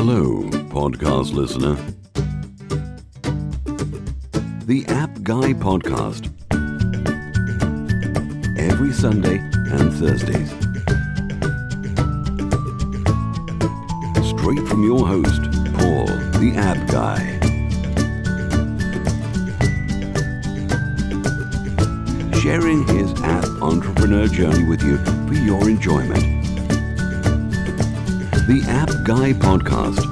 Hello, podcast listener. The App Guy Podcast. Every Sunday and Thursdays. Straight from your host, Paul, the App Guy. Sharing his app entrepreneur journey with you for your enjoyment. The App Guy Podcast.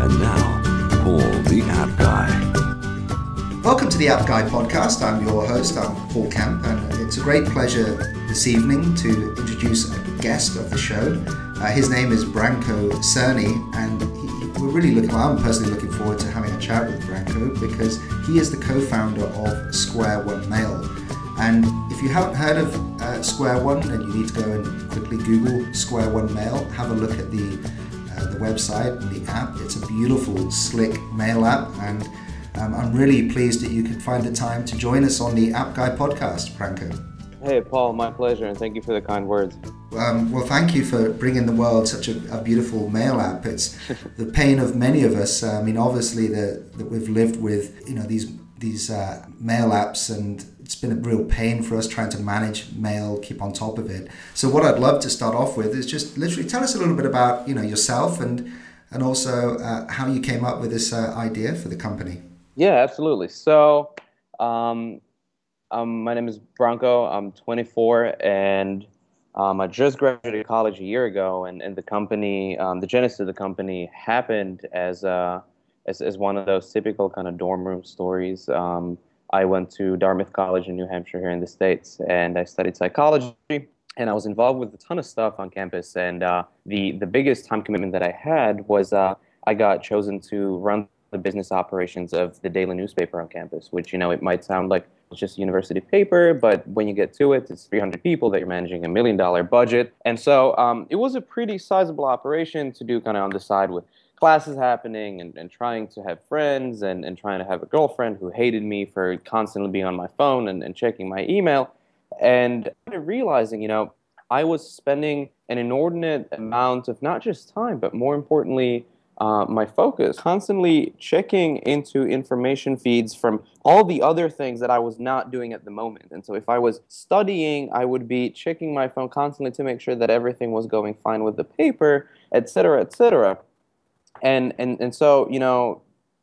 And now, Paul, the App Guy. Welcome to the App Guy podcast. I'm your host, I'm Paul Kemp, and it's a great pleasure this evening to introduce a guest of the show. Uh, his name is Branko Cerny, and he, we're really looking, well, I'm personally looking forward to having a chat with Branko because he is the co founder of SquareOne Mail. And if you haven't heard of uh, SquareOne, then you need to go and quickly Google SquareOne Mail, have a look at the uh, the website and the app. It's a beautiful, slick mail app, and um, I'm really pleased that you could find the time to join us on the App Guy podcast, Branko. Hey, Paul, my pleasure, and thank you for the kind words. Um, well, thank you for bringing the world such a, a beautiful mail app. It's the pain of many of us. I mean, obviously, that that we've lived with you know these these uh, mail apps, and it's been a real pain for us trying to manage mail, keep on top of it. So, what I'd love to start off with is just literally tell us a little bit about you know yourself and and also uh, how you came up with this uh, idea for the company. Yeah, absolutely. So, um, um, my name is Branko. I'm 24, and um, I just graduated college a year ago. And, and the company, um, the genesis of the company, happened as uh, as, as one of those typical kind of dorm room stories. Um, I went to Dartmouth College in New Hampshire here in the states, and I studied psychology. And I was involved with a ton of stuff on campus. And uh, the the biggest time commitment that I had was uh, I got chosen to run the business operations of the daily newspaper on campus, which, you know, it might sound like it's just a university paper, but when you get to it, it's 300 people that you're managing a million dollar budget. And so um, it was a pretty sizable operation to do kind of on the side with classes happening and, and trying to have friends and, and trying to have a girlfriend who hated me for constantly being on my phone and, and checking my email. And realizing, you know, I was spending an inordinate amount of not just time, but more importantly, uh, my focus, constantly checking into information feeds from all the other things that I was not doing at the moment. And so if I was studying, I would be checking my phone constantly to make sure that everything was going fine with the paper, et cetera, et cetera. And, and, and so, you know,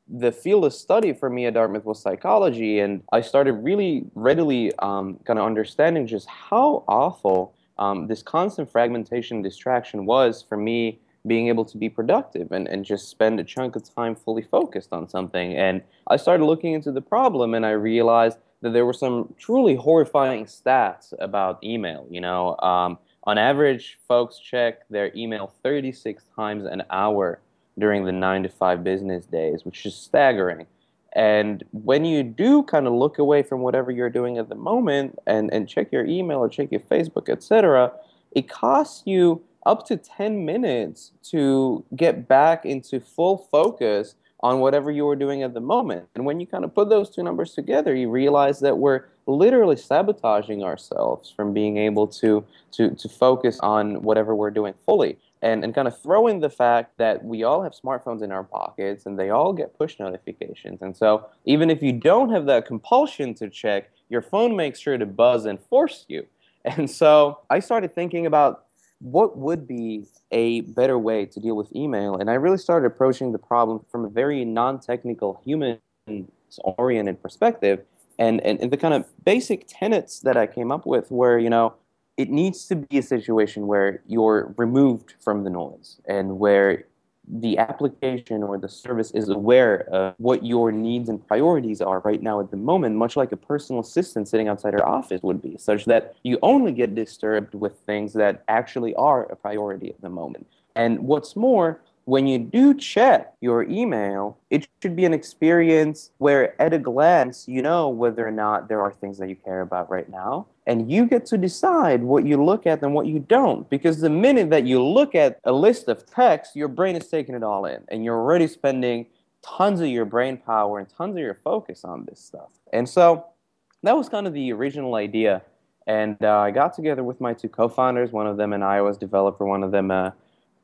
the field of study for me at Dartmouth was psychology, and I started really readily um, kind of understanding just how awful um, this constant fragmentation distraction was for me being able to be productive and, and just spend a chunk of time fully focused on something. And I started looking into the problem and I realized that there were some truly horrifying stats about email. You know, um, on average, folks check their email 36 times an hour during the nine to five business days, which is staggering. And when you do kind of look away from whatever you're doing at the moment and, and check your email or check your Facebook, etc., it costs you up to 10 minutes to get back into full focus on whatever you were doing at the moment. And when you kind of put those two numbers together, you realize that we're literally sabotaging ourselves from being able to to to focus on whatever we're doing fully. And and kind of throw in the fact that we all have smartphones in our pockets and they all get push notifications. And so even if you don't have that compulsion to check, your phone makes sure to buzz and force you. And so I started thinking about what would be a better way to deal with email? And I really started approaching the problem from a very non technical, human oriented perspective. And, and, and the kind of basic tenets that I came up with were, you know, it needs to be a situation where you're removed from the noise and where the application or the service is aware of what your needs and priorities are right now at the moment, much like a personal assistant sitting outside your office would be, such that you only get disturbed with things that actually are a priority at the moment. And what's more, when you do check your email, it should be an experience where at a glance you know whether or not there are things that you care about right now. And you get to decide what you look at and what you don't. Because the minute that you look at a list of text, your brain is taking it all in. And you're already spending tons of your brain power and tons of your focus on this stuff. And so that was kind of the original idea And uh, I got together with my two co-founders, one of them an iOS developer, one of them a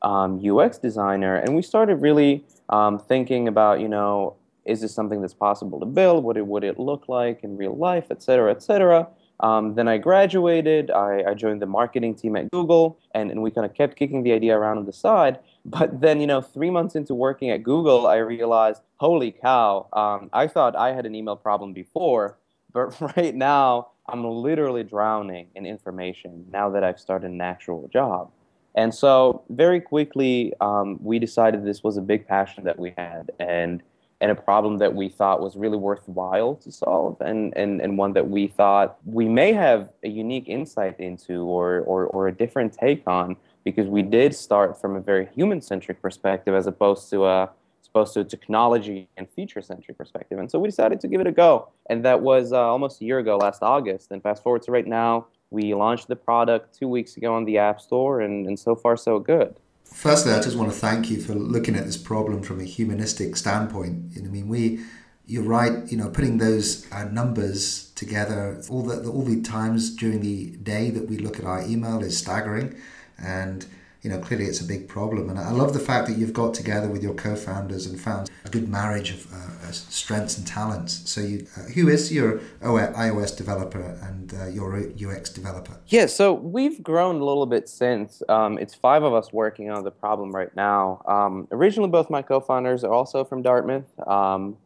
um, UX designer, and we started really um, thinking about, you know, is this something that's possible to build? What it would it look like in real life, et cetera, et cetera. Um, then I graduated. I, I, joined the marketing team at Google, and, and we kind of kept kicking the idea around on the side. But then, you know, three months into working at Google, I realized, holy cow, um, I thought I had an email problem before, but right now I'm literally drowning in information now that I've started an actual job. And so, very quickly, um, we decided this was a big passion that we had. And and a problem that we thought was really worthwhile to solve and, and, and one that we thought we may have a unique insight into or, or, or a different take on because we did start from a very human centric perspective as opposed to a opposed to a technology and feature centric perspective and so we decided to give it a go and that was uh, almost a year ago last august and fast forward to right now we launched the product two weeks ago on the app store and, and so far so good Firstly, I just want to thank you for looking at this problem from a humanistic standpoint. I mean, we, you're right. You know, putting those uh, numbers together, all the all the times during the day that we look at our email is staggering, and you know, clearly it's a big problem. And I love the fact that you've got together with your co-founders and found a good marriage of uh, uh strengths and talents. So, you, uh, who is your iOS developer and uh, your UX developer? Yeah, so we've grown a little bit since. Um, it's five of us working on the problem right now. Um, originally, both my co-founders are also from Dartmouth, um,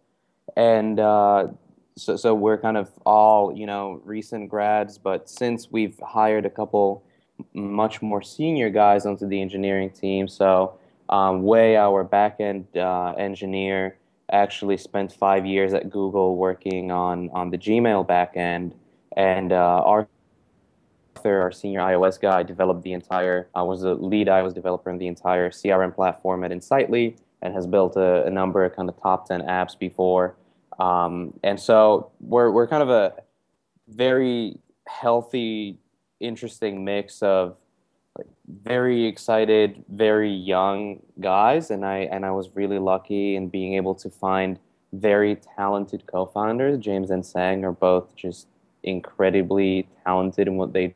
and uh, so so we're kind of all you know recent grads. But since we've hired a couple much more senior guys onto the engineering team. So um, Wei, our backend uh, engineer, actually spent five years at Google working on on the Gmail backend, and uh, Arthur, our senior iOS guy, developed the entire uh, was the lead iOS developer in the entire CRM platform at Insightly, and has built a, a number of kind of top ten apps before. Um, and so we're we're kind of a very healthy interesting mix of very excited, very young guys, and I and I was really lucky in being able to find very talented co-founders. James and Sang are both just incredibly talented in what they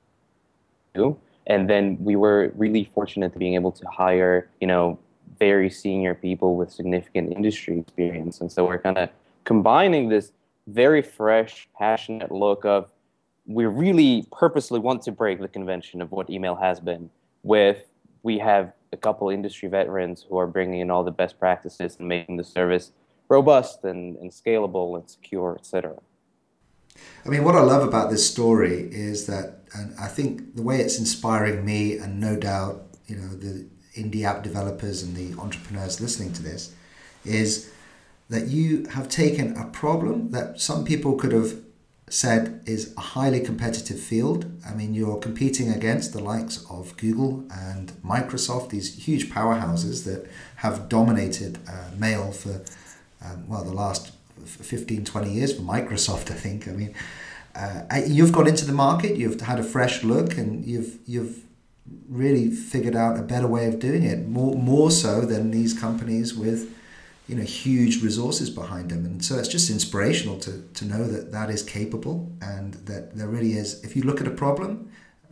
do. And then we were really fortunate to being able to hire, you know, very senior people with significant industry experience. And so we're kind of combining this very fresh, passionate look of we really purposely want to break the convention of what email has been with we have a couple industry veterans who are bringing in all the best practices and making the service robust and, and scalable and secure etc i mean what i love about this story is that and i think the way it's inspiring me and no doubt you know the indie app developers and the entrepreneurs listening to this is that you have taken a problem that some people could have said is a highly competitive field. I mean, you're competing against the likes of Google and Microsoft, these huge powerhouses that have dominated uh, mail for, um, well, the last 15, 20 years for Microsoft, I think. I mean, uh, you've got into the market, you've had a fresh look, and you've, you've really figured out a better way of doing it, more, more so than these companies with you know huge resources behind them. And so it's just inspirational to to know that that is capable and that there really is if you look at a problem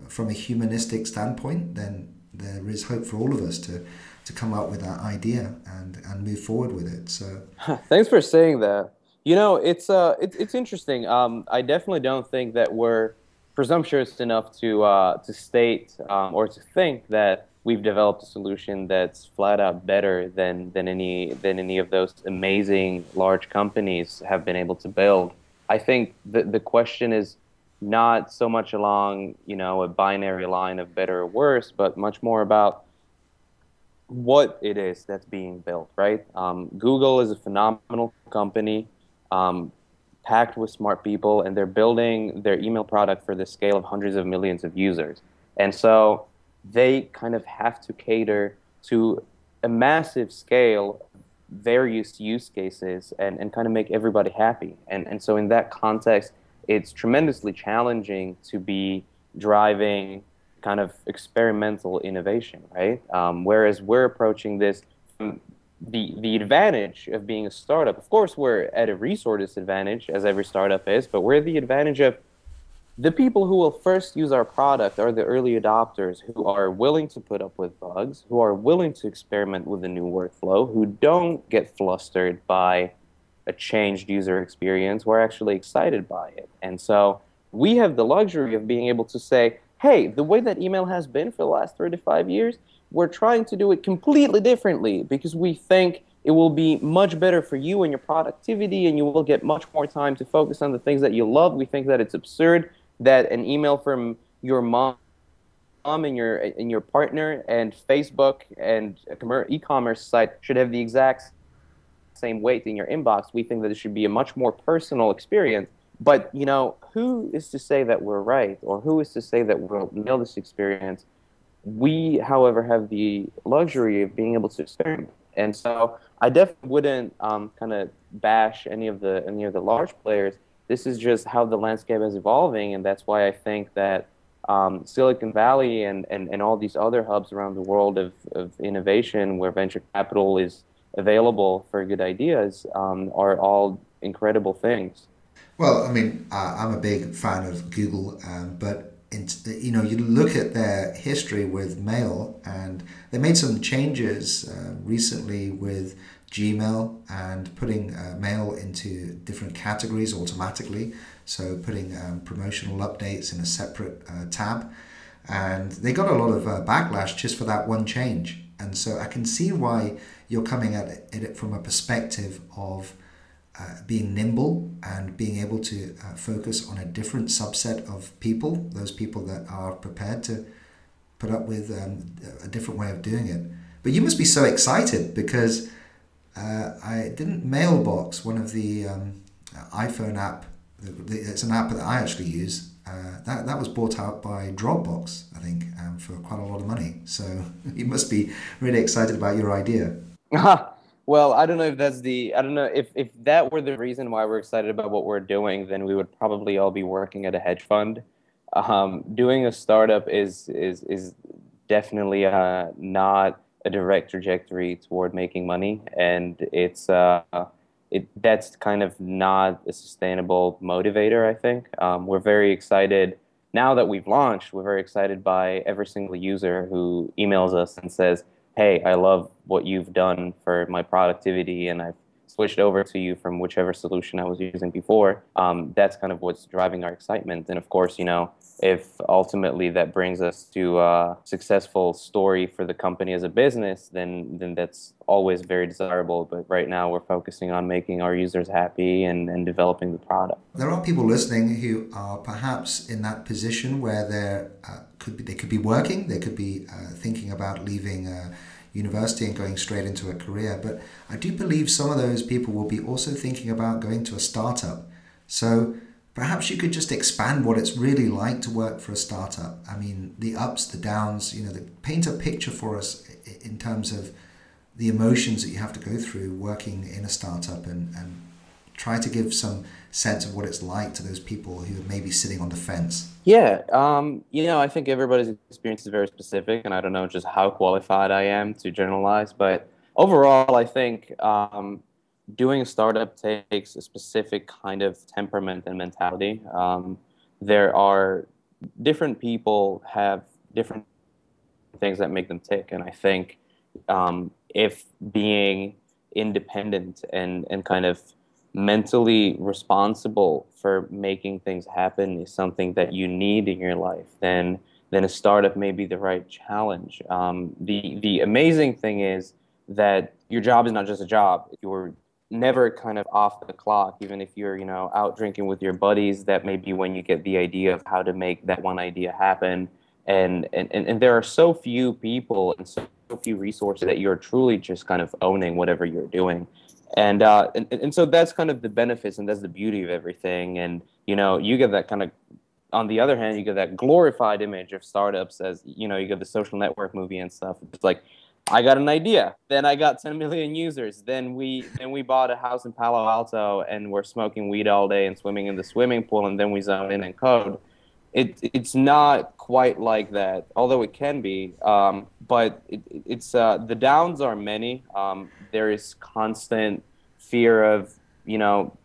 from a humanistic standpoint then there is hope for all of us to to come up with that idea and and move forward with it. So thanks for saying that. You know it's uh it's, it's interesting. Um i definitely don't think that we're presumptuous enough to uh to state um, or to think that we've developed a solution that's flat out better than than any than any of those amazing large companies have been able to build. I think the the question is not so much along you know a binary line of better or worse, but much more about what it is that's being built. Right? Um, Google is a phenomenal company. Um, packed with smart people and they're building their email product for the scale of hundreds of millions of users and so they kind of have to cater to a massive scale various use cases and, and kind of make everybody happy. And, and so in that context it's tremendously challenging to be driving kind of experimental innovation right? Um, whereas we're approaching this from the, the advantage of being a startup. Of course we're at a resource disadvantage as every startup is but we're the advantage of the people who will first use our product are the early adopters who are willing to put up with bugs, who are willing to experiment with a new workflow, who don't get flustered by a changed user experience, who are actually excited by it. And so we have the luxury of being able to say, hey, the way that email has been for the last 35 years, we're trying to do it completely differently because we think it will be much better for you and your productivity and you will get much more time to focus on the things that you love. We think that it's absurd that an email from your mom mom and your and your partner and Facebook and e-commerce site should have the exact same weight in your inbox. We think that it should be a much more personal experience but you know, who is to say that we're right, or who is to say that we'll nail this experience? We, however, have the luxury of being able to experiment, and so I definitely wouldn't um, kind of bash any of the any of the large players. This is just how the landscape is evolving, and that's why I think that um, Silicon Valley and, and, and all these other hubs around the world of, of innovation where venture capital is available for good ideas um, are all incredible things. Well, I mean, uh, I'm a big fan of Google, um, but in, you know, you look at their history with mail, and they made some changes uh, recently with Gmail and putting uh, mail into different categories automatically. So putting um, promotional updates in a separate uh, tab, and they got a lot of uh, backlash just for that one change. And so I can see why you're coming at it, from a perspective of uh, being nimble and being able to uh, focus on a different subset of people, those people that are prepared to put up with um, a different way of doing it. But you must be so excited because uh, I didn't mailbox one of the um, iPhone app. It's an app that I actually use. Uh, that that was bought out by Dropbox, I think, um, for quite a lot of money. So you must be really excited about your idea. Well, I don't know if that's the I don't know if if that were the reason why we're excited about what we're doing, then we would probably all be working at a hedge fund. Um, doing a startup is is is definitely uh, not a direct trajectory toward making money, and it's uh, it that's kind of not a sustainable motivator. I think um, we're very excited now that we've launched. We're very excited by every single user who emails us and says hey, I love what you've done for my productivity and I've switched over to you from whichever solution I was using before, um, that's kind of what's driving our excitement. And of course, you know, if ultimately that brings us to a successful story for the company as a business, then then that's always very desirable. But right now, we're focusing on making our users happy and, and developing the product. There are people listening who are perhaps in that position where they're uh, could be they could be working, they could be uh, thinking about leaving. Uh, university and going straight into a career. But I do believe some of those people will be also thinking about going to a startup. So perhaps you could just expand what it's really like to work for a startup. I mean, the ups, the downs, you know, the, paint a picture for us in terms of the emotions that you have to go through working in a startup and, and try to give some sense of what it's like to those people who may be sitting on the fence? Yeah, um, you know, I think everybody's experience is very specific, and I don't know just how qualified I am to generalize, but overall, I think um, doing a startup takes a specific kind of temperament and mentality. Um, there are different people have different things that make them tick, and I think um, if being independent and and kind of mentally responsible for making things happen is something that you need in your life, then then a startup may be the right challenge. Um, the the amazing thing is that your job is not just a job. You're never kind of off the clock, even if you're you know out drinking with your buddies. That may be when you get the idea of how to make that one idea happen. And and and, and there are so few people and so few resources that you're truly just kind of owning whatever you're doing and, uh, and and so that's kind of the benefits and that's the beauty of everything. And you know you get that kind of on the other hand you get that glorified image of startups as you know you get the social network movie and stuff. It's like i got an idea then i got 10 million users then we then we bought a house in palo alto and we're smoking weed all day and swimming in the swimming pool and then we zone in and code it, it's not quite like that, although it can be. Um, but it, it's uh, the downs are many. Um, there is constant fear of you know,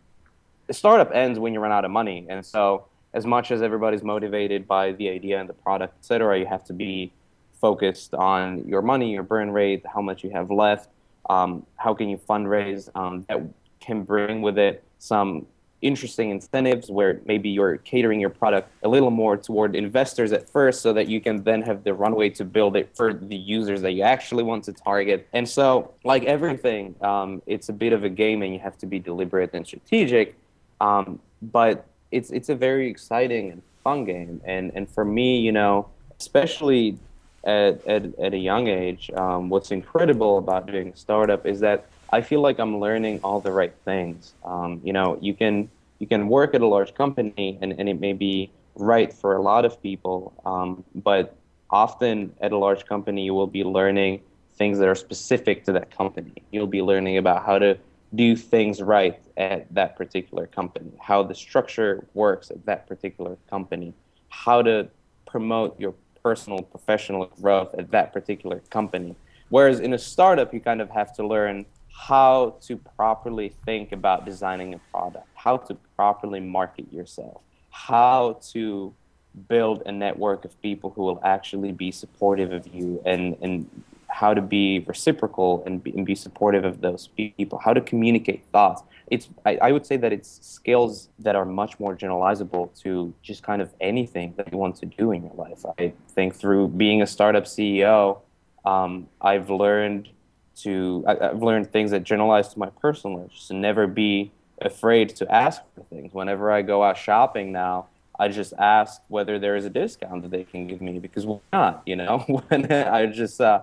startup ends when you run out of money, and so as much as everybody's motivated by the idea and the product, etc., you have to be focused on your money, your burn rate, how much you have left, um, how can you fundraise um, that can bring with it some interesting incentives where maybe you're catering your product a little more toward investors at first so that you can then have the runway to build it for the users that you actually want to target. And so like everything um, it's a bit of a game and you have to be deliberate and strategic. Um, but it's it's a very exciting and fun game. And and for me you know especially at, at, at a young age um, what's incredible about doing a startup is that I feel like I'm learning all the right things. Um, you know, you can you can work at a large company and, and it may be right for a lot of people, um, but often at a large company you will be learning things that are specific to that company. You'll be learning about how to do things right at that particular company, how the structure works at that particular company, how to promote your personal professional growth at that particular company. Whereas in a startup, you kind of have to learn how to properly think about designing a product, how to properly market yourself, how to build a network of people who will actually be supportive of you and, and how to be reciprocal and be, and be supportive of those people, how to communicate thoughts. It's I, I would say that it's skills that are much more generalizable to just kind of anything that you want to do in your life. I think through being a startup CEO, um, I've learned to I, have learned things that generalize to my personal life, just to never be afraid to ask for things. Whenever I go out shopping now, I just ask whether there is a discount that they can give me because why not? You know, when I just uh,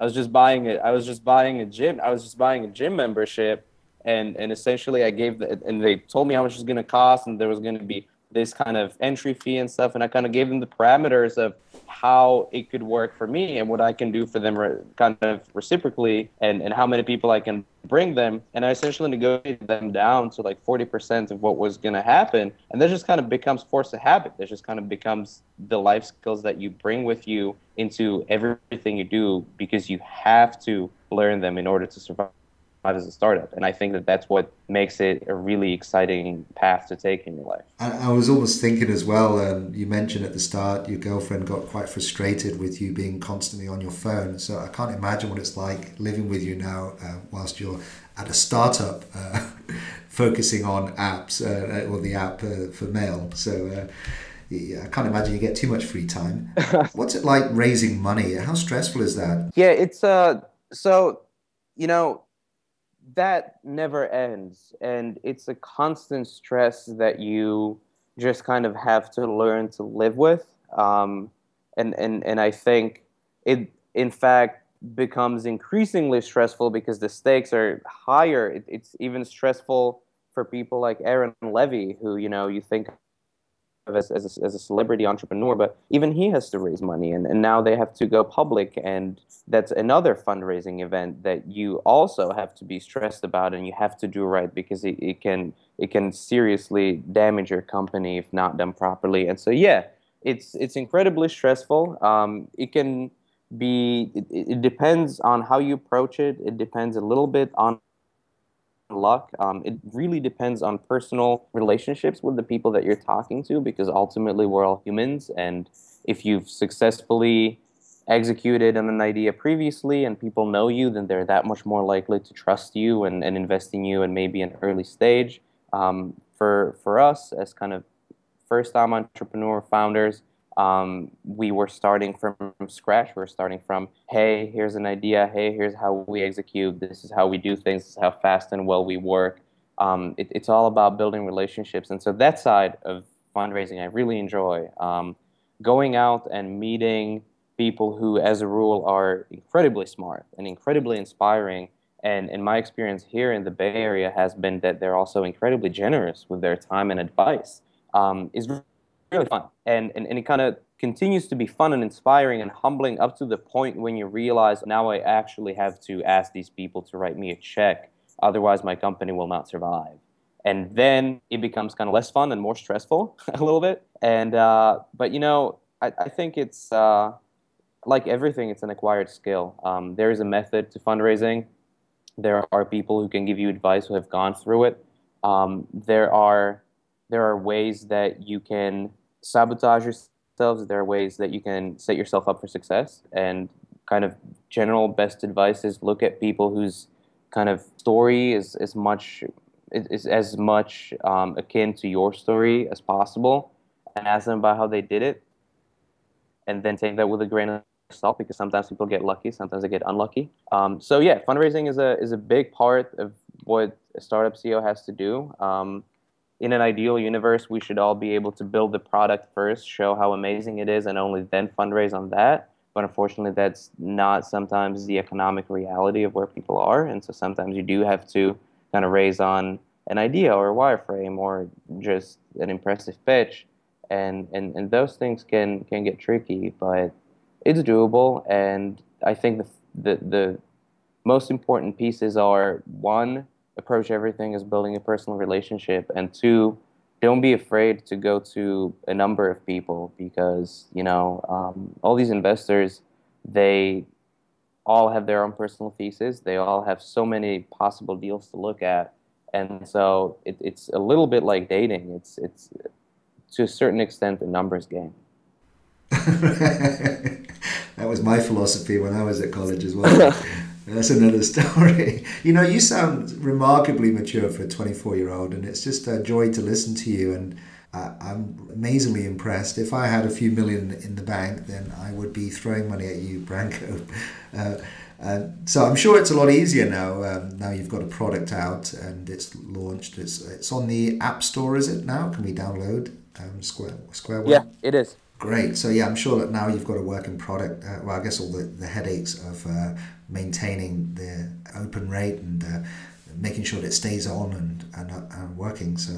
I was just buying it. I was just buying a gym. I was just buying a gym membership, and and essentially I gave the and they told me how much it was going to cost, and there was going to be this kind of entry fee and stuff, and I kind of gave them the parameters of how it could work for me and what I can do for them re- kind of reciprocally and, and how many people I can bring them. And I essentially negotiated them down to like 40% of what was going to happen. And that just kind of becomes force of habit. That just kind of becomes the life skills that you bring with you into everything you do because you have to learn them in order to survive as a startup. And I think that that's what makes it a really exciting path to take in your life. I, I was almost thinking as well, um, you mentioned at the start your girlfriend got quite frustrated with you being constantly on your phone. So I can't imagine what it's like living with you now uh, whilst you're at a startup uh, focusing on apps uh, or the app uh, for mail. So uh, I can't imagine you get too much free time. What's it like raising money? How stressful is that? Yeah, it's uh so you know that never ends. And it's a constant stress that you just kind of have to learn to live with. Um, and, and, and i think it in fact becomes increasingly stressful because the stakes are higher. It, it's even stressful for people like Aaron Levie who you know you think as, as, a, as a celebrity entrepreneur, but even he has to raise money, and, and now they have to go public, and that's another fundraising event that you also have to be stressed about, and you have to do right because it, it can it can seriously damage your company if not done properly. And so, yeah, it's it's incredibly stressful. Um, it can be it, it depends on how you approach it. It depends a little bit on luck. Um, it really depends on personal relationships with the people that you're talking to because ultimately we're all humans. And if you've successfully executed on an idea previously and people know you, then they're that much more likely to trust you and, and invest in you and maybe an early stage. Um, for, for us, as kind of first time entrepreneur founders, um, we were starting from scratch. We are starting from, hey, here's an idea. Hey, here's how we execute. This is how we do things. This is how fast and well we work. Um, it, it's all about building relationships. And so that side of fundraising, I really enjoy. Um, going out and meeting people who, as a rule, are incredibly smart and incredibly inspiring. And in my experience here in the Bay Area has been that they're also incredibly generous with their time and advice. Um, is really fun. And, and, and it kind of continues to be fun and inspiring and humbling up to the point when you realize now I actually have to ask these people to write me a check. Otherwise, my company will not survive. And then it becomes kind of less fun and more stressful a little bit. And, uh, but you know, I, I think it's uh, like everything, it's an acquired skill. Um, there is a method to fundraising. There are people who can give you advice who have gone through it. Um, there are there are ways that you can sabotage yourselves. There are ways that you can set yourself up for success. And kind of general best advice is look at people whose kind of story is as much is as much um, akin to your story as possible, and ask them about how they did it, and then take that with a grain of salt because sometimes people get lucky, sometimes they get unlucky. Um, so yeah, fundraising is a is a big part of what a startup CEO has to do. Um, in an ideal universe, we should all be able to build the product first, show how amazing it is, and only then fundraise on that. But unfortunately, that's not sometimes the economic reality of where people are. And so sometimes you do have to kind of raise on an idea or a wireframe or just an impressive pitch. And, and, and those things can, can get tricky, but it's doable. And I think the, the, the most important pieces are one, approach everything as building a personal relationship, and two, don't be afraid to go to a number of people because you know um, all these investors they all have their own personal thesis. They all have so many possible deals to look at. And so it, it's a little bit like dating. It's it's to a certain extent a numbers game. That was my philosophy when i was at college as well That's another story. You know, you sound remarkably mature for a 24 year old, and it's just a joy to listen to you. And uh, I'm amazingly impressed. If I had a few million in the bank, then I would be throwing money at you, Branko. Uh, uh, so I'm sure it's a lot easier now. Um, now you've got a product out and it's launched. It's it's on the App Store, is it now? Can we download um, Square SquareOne? Yeah, it is. Great. So yeah, I'm sure that now you've got a working product. Uh, well, I guess all the, the headaches of uh, maintaining the open rate and uh, making sure that it stays on and, and, uh, and working. So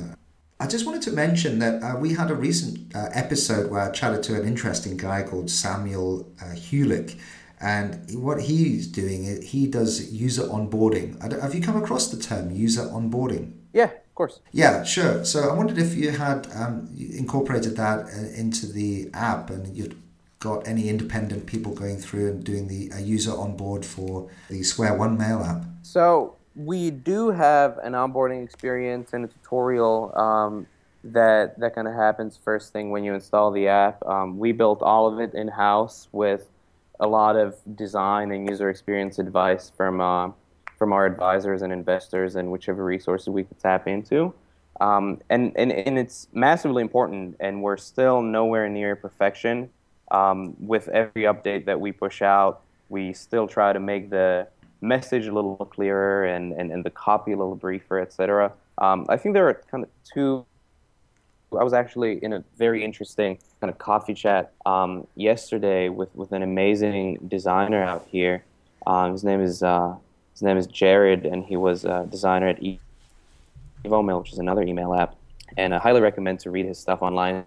I just wanted to mention that uh, we had a recent uh, episode where I chatted to an interesting guy called Samuel uh, Hulick. And what he's doing, he does user onboarding. Have you come across the term user onboarding? Yeah, of course. Yeah, sure. So I wondered if you had um, incorporated that uh, into the app and you'd got any independent people going through and doing the uh, user onboard for the SquareOne Mail app? So we do have an onboarding experience and a tutorial um, that that kind of happens first thing when you install the app. Um, we built all of it in house with a lot of design and user experience advice from uh, from our advisors and investors and whichever resources we could tap into. Um, and, and, and it's massively important, and we're still nowhere near perfection um, with every update that we push out, we still try to make the message a little clearer and, and, and the copy a little briefer, etc. Um, I think there are kind of two. I was actually in a very interesting kind of coffee chat um, yesterday with, with an amazing designer out here. Um, his name is uh, his name is Jared, and he was a designer at EvoMail, which is another email app. And I highly recommend to read his stuff online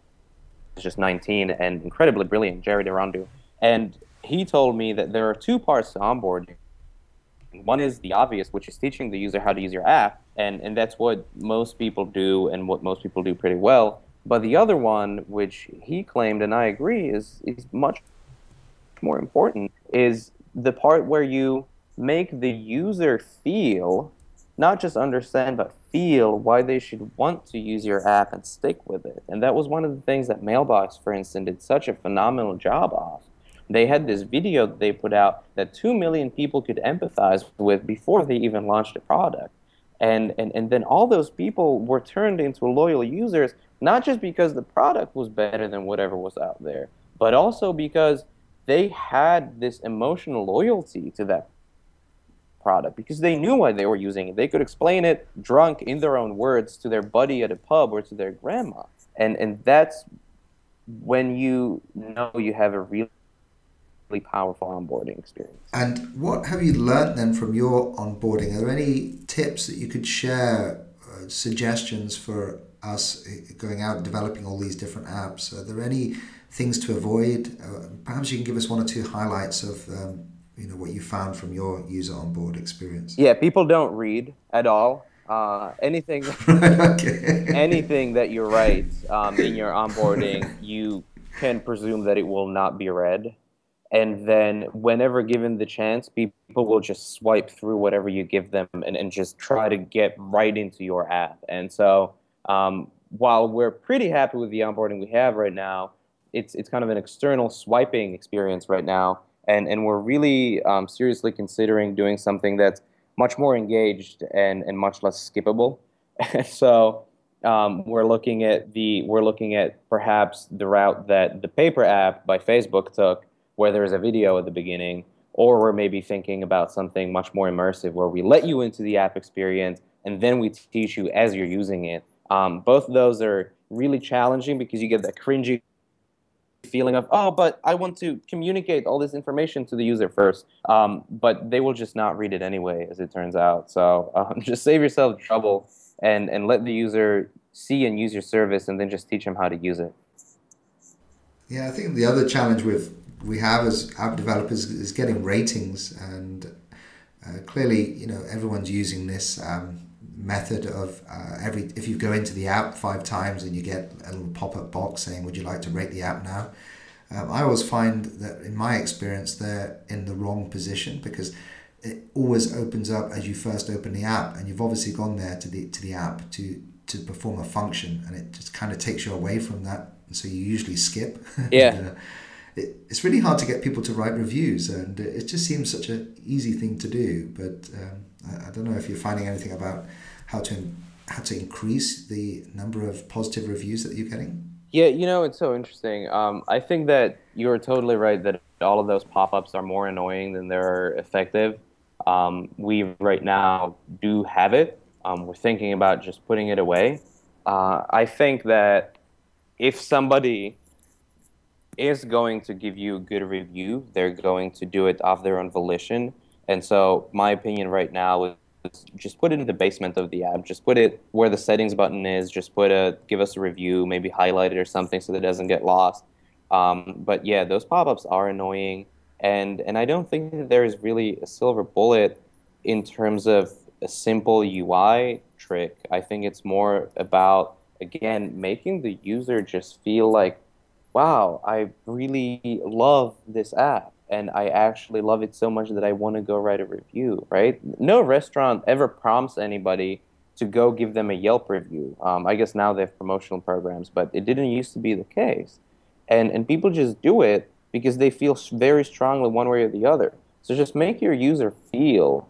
He's just 19 and incredibly brilliant, Jared Irandu. And he told me that there are two parts to onboarding. One is the obvious, which is teaching the user how to use your app, and, and that's what most people do and what most people do pretty well. But the other one, which he claimed, and I agree, is, is much more important, is the part where you make the user feel, not just understand, but feel why they should want to use your app and stick with it. And that was one of the things that Mailbox, for instance, did such a phenomenal job of. They had this video that they put out that 2 million people could empathize with before they even launched the product. And, and, and then all those people were turned into loyal users, not just because the product was better than whatever was out there, but also because they had this emotional loyalty to that product because they knew why they were using it. They could explain it drunk in their own words to their buddy at a pub or to their grandma. And and that's when you know you have a really powerful onboarding experience. And what have you learned then from your onboarding? Are there any tips that you could share, uh, suggestions for us uh, going out developing all these different apps? Are there any things to avoid? Uh, perhaps you can give us one or two highlights of um, you know what you found from your user onboard experience? Yeah people don't read at all. Uh, anything okay. anything that you write um, in your onboarding you can presume that it will not be read. And then whenever given the chance people will just swipe through whatever you give them and, and just try to get right into your app. And so um, while we're pretty happy with the onboarding we have right now, it's it's kind of an external swiping experience right now, and and we're really um, seriously considering doing something that's much more engaged and and much less skippable. so um, we're looking at the we're looking at perhaps the route that the paper app by Facebook took, where there's a video at the beginning, or we're maybe thinking about something much more immersive, where we let you into the app experience and then we teach you as you're using it. Um, both of those are really challenging because you get that cringy feeling of oh but i want to communicate all this information to the user first. Um, but they will just not read it anyway as it turns out. So um, just save yourself trouble and and let the user see and use your service and then just teach them how to use it. Yeah i think the other challenge with we have as app developers is getting ratings and uh, clearly you know everyone's using this um, method of uh, every if you go into the app five times and you get a little pop-up box saying would you like to rate the app now? Um, i always find that in my experience they're in the wrong position because it always opens up as you first open the app and you've obviously gone there to the to the app to to perform a function and it just kind of takes you away from that. So you usually skip. Yeah. And, uh, it, it's really hard to get people to write reviews and it just seems such an easy thing to do but um, I, I don't know if you're finding anything about how to how to increase the number of positive reviews that you're getting yeah you know it's so interesting um, i think that you're totally right that all of those pop-ups are more annoying than they're effective um, we right now do have it. Um, we're thinking about just putting it away. Uh, I think that if somebody is going to give you a good review, they're going to do it of their own volition. And so, my opinion right now is just put it in the basement of the app. Just put it where the settings button is. Just put a give us a review, maybe highlight it or something so that it doesn't get lost. Um, but yeah, those pop-ups are annoying and and I don't think that there is really a silver bullet in terms of a simple UI trick. I think it's more about again making the user just feel like, wow, I really love this app and I actually love it so much that I want to go write a review. Right? No restaurant ever prompts anybody to go give them a Yelp review. Um, I guess now they have promotional programs, but it didn't used to be the case, and and people just do it because they feel very strongly one way or the other. So just make your user feel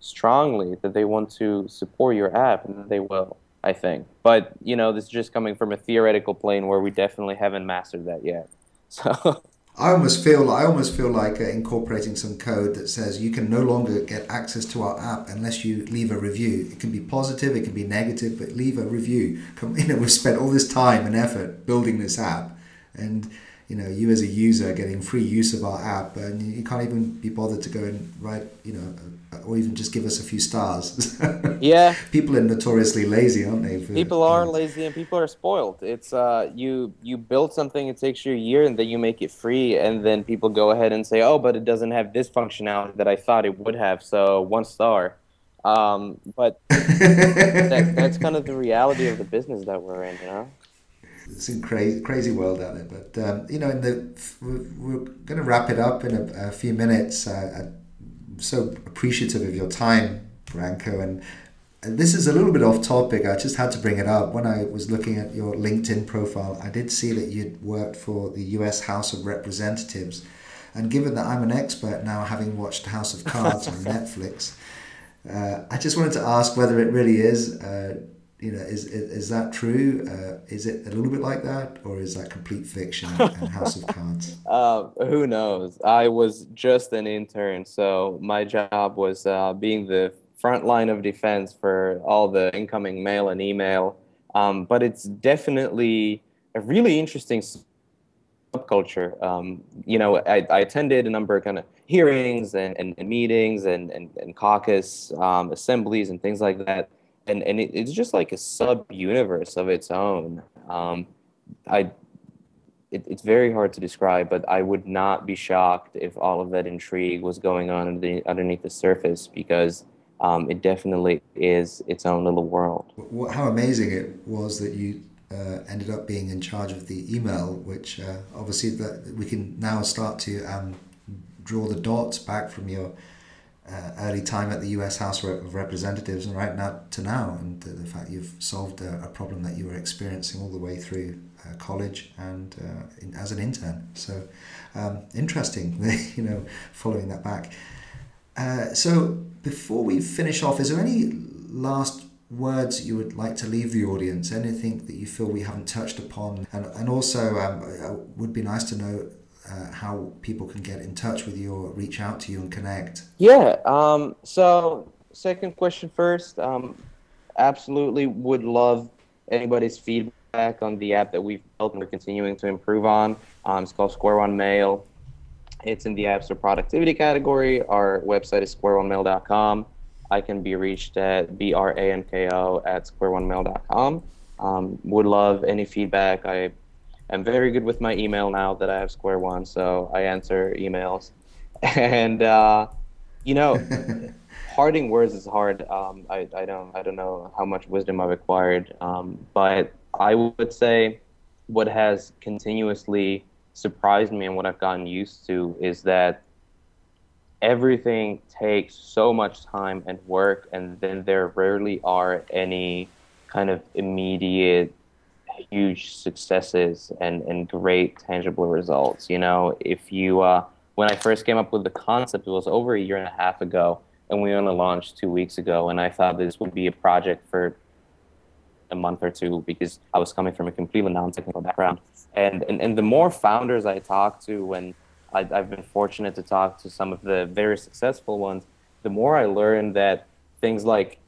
strongly that they want to support your app, and they will. I think, but you know, this is just coming from a theoretical plane where we definitely haven't mastered that yet. So. I almost feel I almost feel like uh, incorporating some code that says you can no longer get access to our app unless you leave a review. It can be positive, it can be negative, but leave a review. Come, you know, we've spent all this time and effort building this app, and you know you as a user getting free use of our app and you can't even be bothered to go and write you know or even just give us a few stars. Yeah. People are notoriously lazy aren't they for, people are lazy and people are spoiled. It's uh you you build something it takes you a year and then you make it free and then people go ahead and say oh but it doesn't have this functionality that i thought it would have. So one star. Um, but that, that's kind of the reality of the business that we're in you know? It's a crazy, crazy world out there. But um, you know, in the we're, we're going to wrap it up in a, a few minutes. Uh, so appreciative of your time, Branko, and this is a little bit off topic. I just had to bring it up. When I was looking at your LinkedIn profile, I did see that you'd worked for the U.S. House of Representatives, and given that I'm an expert now, having watched House of Cards on Netflix. Uh, I just wanted to ask whether it really is uh, you know, is, is, is that true? Uh, is it a little bit like that, or is that complete fiction and House of Cards? Uh, who knows? I was just an intern, so my job was uh, being the front line of defense for all the incoming mail and email. Um, but it's definitely a really interesting subculture. Um, you know, I, I, attended a number of kind of hearings and, and, and meetings and, and, and caucus um, assemblies and things like that and and it, it's just like a sub universe of its own. Um, I it, it's very hard to describe, but I would not be shocked if all of that intrigue was going on underneath, underneath the surface because um, it definitely is its own little world. How amazing it was that you uh, ended up being in charge of the email, which uh, obviously that we can now start to um, draw the dots back from your uh, early time at the U.S. House of Representatives and right now to now, and the, the fact you've solved a, a, problem that you were experiencing all the way through uh, college and uh, in, as an intern. So um, interesting, you know, following that back. Uh, so before we finish off, is there any last words you would like to leave the audience? Anything that you feel we haven't touched upon? And, and also, um, it would be nice to know uh, how people can get in touch with you or reach out to you and connect. Yeah. Um, so, second question first. Um, absolutely would love anybody's feedback on the app that we've built and we're continuing to improve on. Um, it's called SquareOne Mail. It's in the apps Store productivity category. Our website is squareonemail.com. I can be reached at b-r-a-n-k-o at squareonemail.com. Um, would love any feedback. I am very good with my email now that I have SquareOne, so I answer emails. And uh, you know, parting words is hard. Um, I, I don't I don't know how much wisdom I've acquired, um, but I would say what has continuously surprised me and what I've gotten used to is that everything takes so much time and work, and then there rarely are any kind of immediate huge successes and, and great tangible results. You know, if you, uh, when I first came up with the concept, it was over a year and a half ago, and we only launched two weeks ago. And I thought this would be a project for a month or two because I was coming from a completely non-technical background. And, and, and the more founders I talk to, when I, I've been fortunate to talk to some of the very successful ones, the more I learn that things like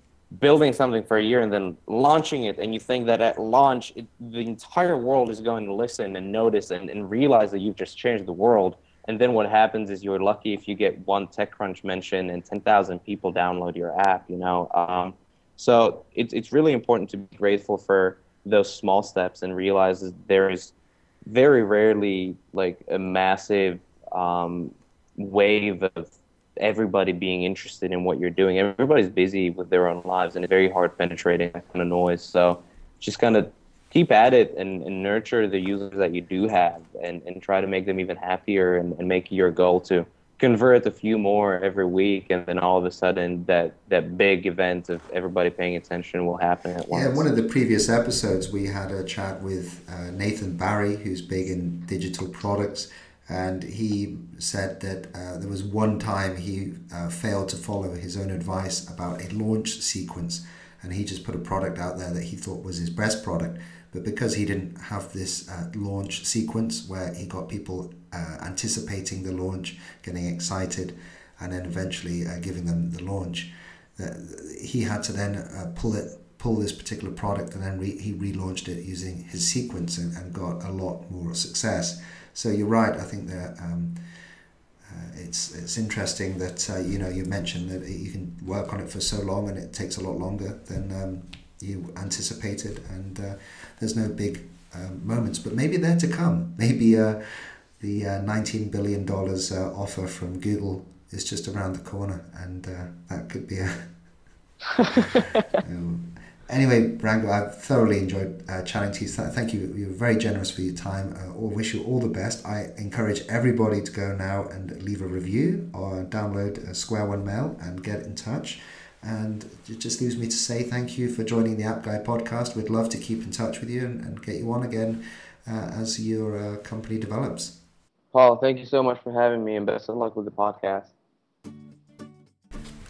building something for a year and then launching it and you think that at launch it, the entire world is going to listen and notice and, and realize that you've just changed the world and then what happens is you're lucky if you get one TechCrunch mention and 10,000 people download your app, you know. Um, so it's, it's really important to be grateful for those small steps and realize that there is very rarely like a massive um, wave of everybody being interested in what you're doing. Everybody's busy with their own lives and it's very hard penetrating that kind of noise. So just kind of keep at it and, and nurture the users that you do have and, and try to make them even happier and, and make your goal to convert a few more every week and then all of a sudden that that big event of everybody paying attention will happen at once. Yeah, one of the previous episodes we had a chat with uh, Nathan Barry who's big in digital products and he said that uh, there was one time he uh, failed to follow his own advice about a launch sequence. And he just put a product out there that he thought was his best product. But because he didn't have this uh, launch sequence where he got people uh, anticipating the launch getting excited and then eventually uh, giving them the launch he had to then uh, pull it pull this particular product and then re- he relaunched it using his sequence and, and got a lot more success so you're right. I think that um, uh, it's it's interesting that uh, you know you mentioned that you can work on it for so long and it takes a lot longer than um, you anticipated, and uh, there's no big um, moments, but maybe they're to come. Maybe uh, the uh, nineteen billion dollars uh, offer from Google is just around the corner, and that could be a. um, Anyway, Branko, I've thoroughly enjoyed uh, chatting to you. Thank you. You're very generous for your time. I uh, wish you all the best. I encourage everybody to go now and leave a review or download SquareOne Mail and get in touch. And it just leaves me to say thank you for joining the App Guy podcast. We'd love to keep in touch with you and, and get you on again uh, as your uh, company develops. Paul, thank you so much for having me and best of luck with the podcast.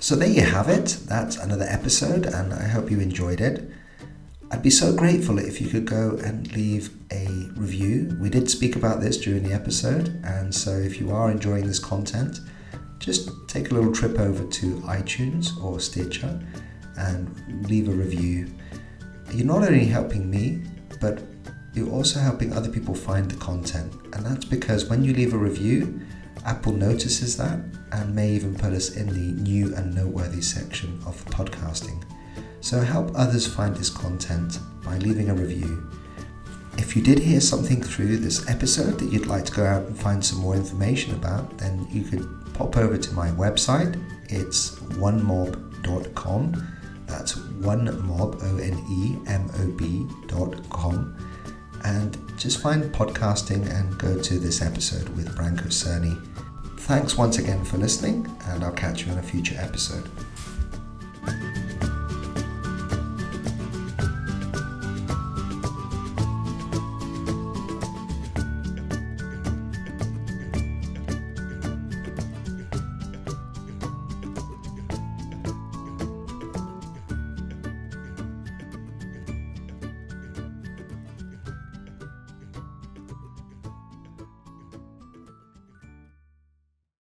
So there you have it. That's another episode, and I hope you enjoyed it. I'd be so grateful if you could go and leave a review. We did speak about this during the episode, and so if you are enjoying this content, just take a little trip over to iTunes or Stitcher and leave a review. You're not only helping me, but you're also helping other people find the content. And that's because when you leave a review, Apple notices that and may even put us in the new and noteworthy section of podcasting. So help others find this content by leaving a review. If you did hear something through this episode that you'd like to go out and find some more information about, then you could pop over to my website. It's onemob.com. That's one mob, O N E M O B.com. And just find podcasting and go to this episode with Branko Cerny Thanks once again for listening, and I'll catch you in a future episode.